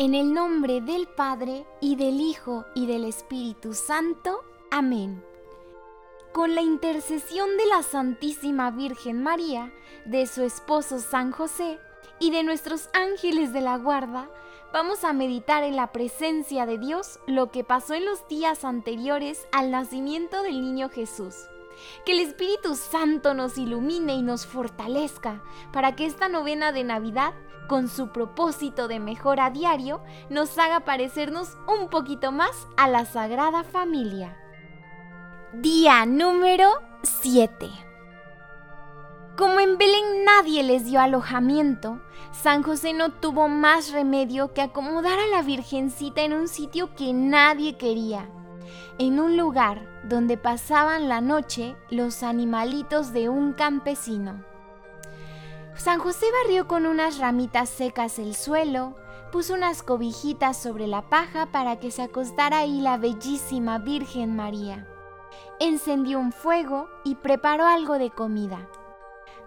En el nombre del Padre, y del Hijo, y del Espíritu Santo. Amén. Con la intercesión de la Santísima Virgen María, de su esposo San José, y de nuestros ángeles de la guarda, vamos a meditar en la presencia de Dios lo que pasó en los días anteriores al nacimiento del niño Jesús. Que el Espíritu Santo nos ilumine y nos fortalezca para que esta novena de Navidad, con su propósito de mejora diario, nos haga parecernos un poquito más a la Sagrada Familia. Día número 7. Como en Belén nadie les dio alojamiento, San José no tuvo más remedio que acomodar a la Virgencita en un sitio que nadie quería en un lugar donde pasaban la noche los animalitos de un campesino. San José barrió con unas ramitas secas el suelo, puso unas cobijitas sobre la paja para que se acostara ahí la bellísima Virgen María. Encendió un fuego y preparó algo de comida.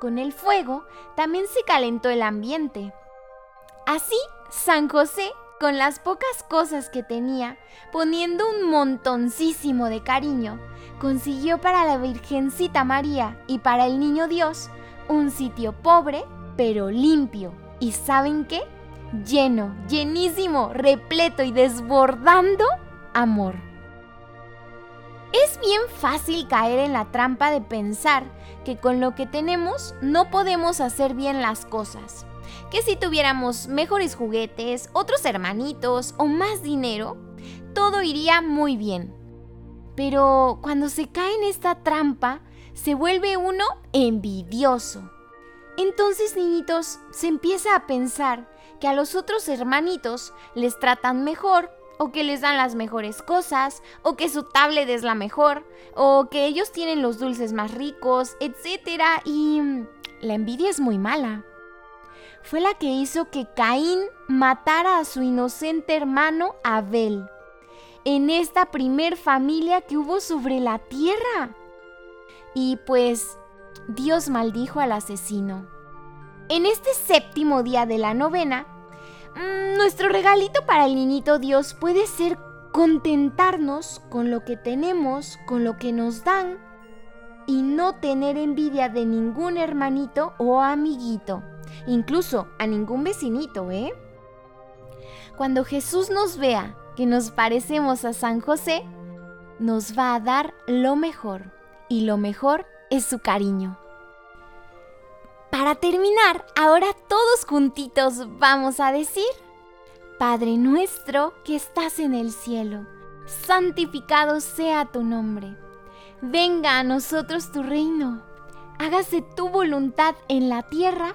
Con el fuego también se calentó el ambiente. Así, San José con las pocas cosas que tenía, poniendo un montoncísimo de cariño, consiguió para la Virgencita María y para el Niño Dios un sitio pobre, pero limpio. ¿Y saben qué? Lleno, llenísimo, repleto y desbordando amor. Es bien fácil caer en la trampa de pensar que con lo que tenemos no podemos hacer bien las cosas que si tuviéramos mejores juguetes, otros hermanitos o más dinero, todo iría muy bien. Pero cuando se cae en esta trampa, se vuelve uno envidioso. Entonces, niñitos, se empieza a pensar que a los otros hermanitos les tratan mejor, o que les dan las mejores cosas, o que su tablet es la mejor, o que ellos tienen los dulces más ricos, etc. Y la envidia es muy mala fue la que hizo que Caín matara a su inocente hermano Abel, en esta primer familia que hubo sobre la tierra. Y pues Dios maldijo al asesino. En este séptimo día de la novena, mm, nuestro regalito para el niñito Dios puede ser contentarnos con lo que tenemos, con lo que nos dan, y no tener envidia de ningún hermanito o amiguito incluso a ningún vecinito, ¿eh? Cuando Jesús nos vea que nos parecemos a San José, nos va a dar lo mejor, y lo mejor es su cariño. Para terminar, ahora todos juntitos vamos a decir, Padre nuestro que estás en el cielo, santificado sea tu nombre, venga a nosotros tu reino hágase tu voluntad en la tierra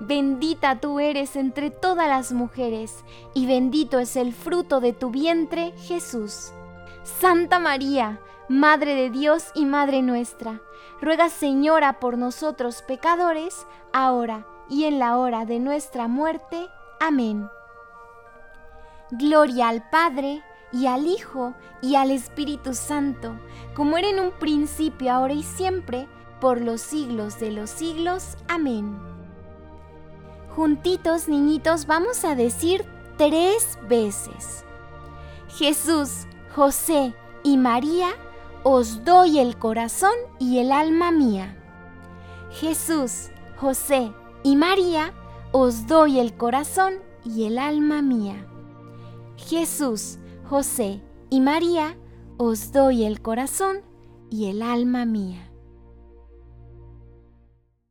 Bendita tú eres entre todas las mujeres, y bendito es el fruto de tu vientre, Jesús. Santa María, Madre de Dios y Madre nuestra, ruega Señora por nosotros pecadores, ahora y en la hora de nuestra muerte. Amén. Gloria al Padre, y al Hijo, y al Espíritu Santo, como era en un principio, ahora y siempre, por los siglos de los siglos. Amén. Juntitos, niñitos, vamos a decir tres veces. Jesús, José y María, os doy el corazón y el alma mía. Jesús, José y María, os doy el corazón y el alma mía. Jesús, José y María, os doy el corazón y el alma mía.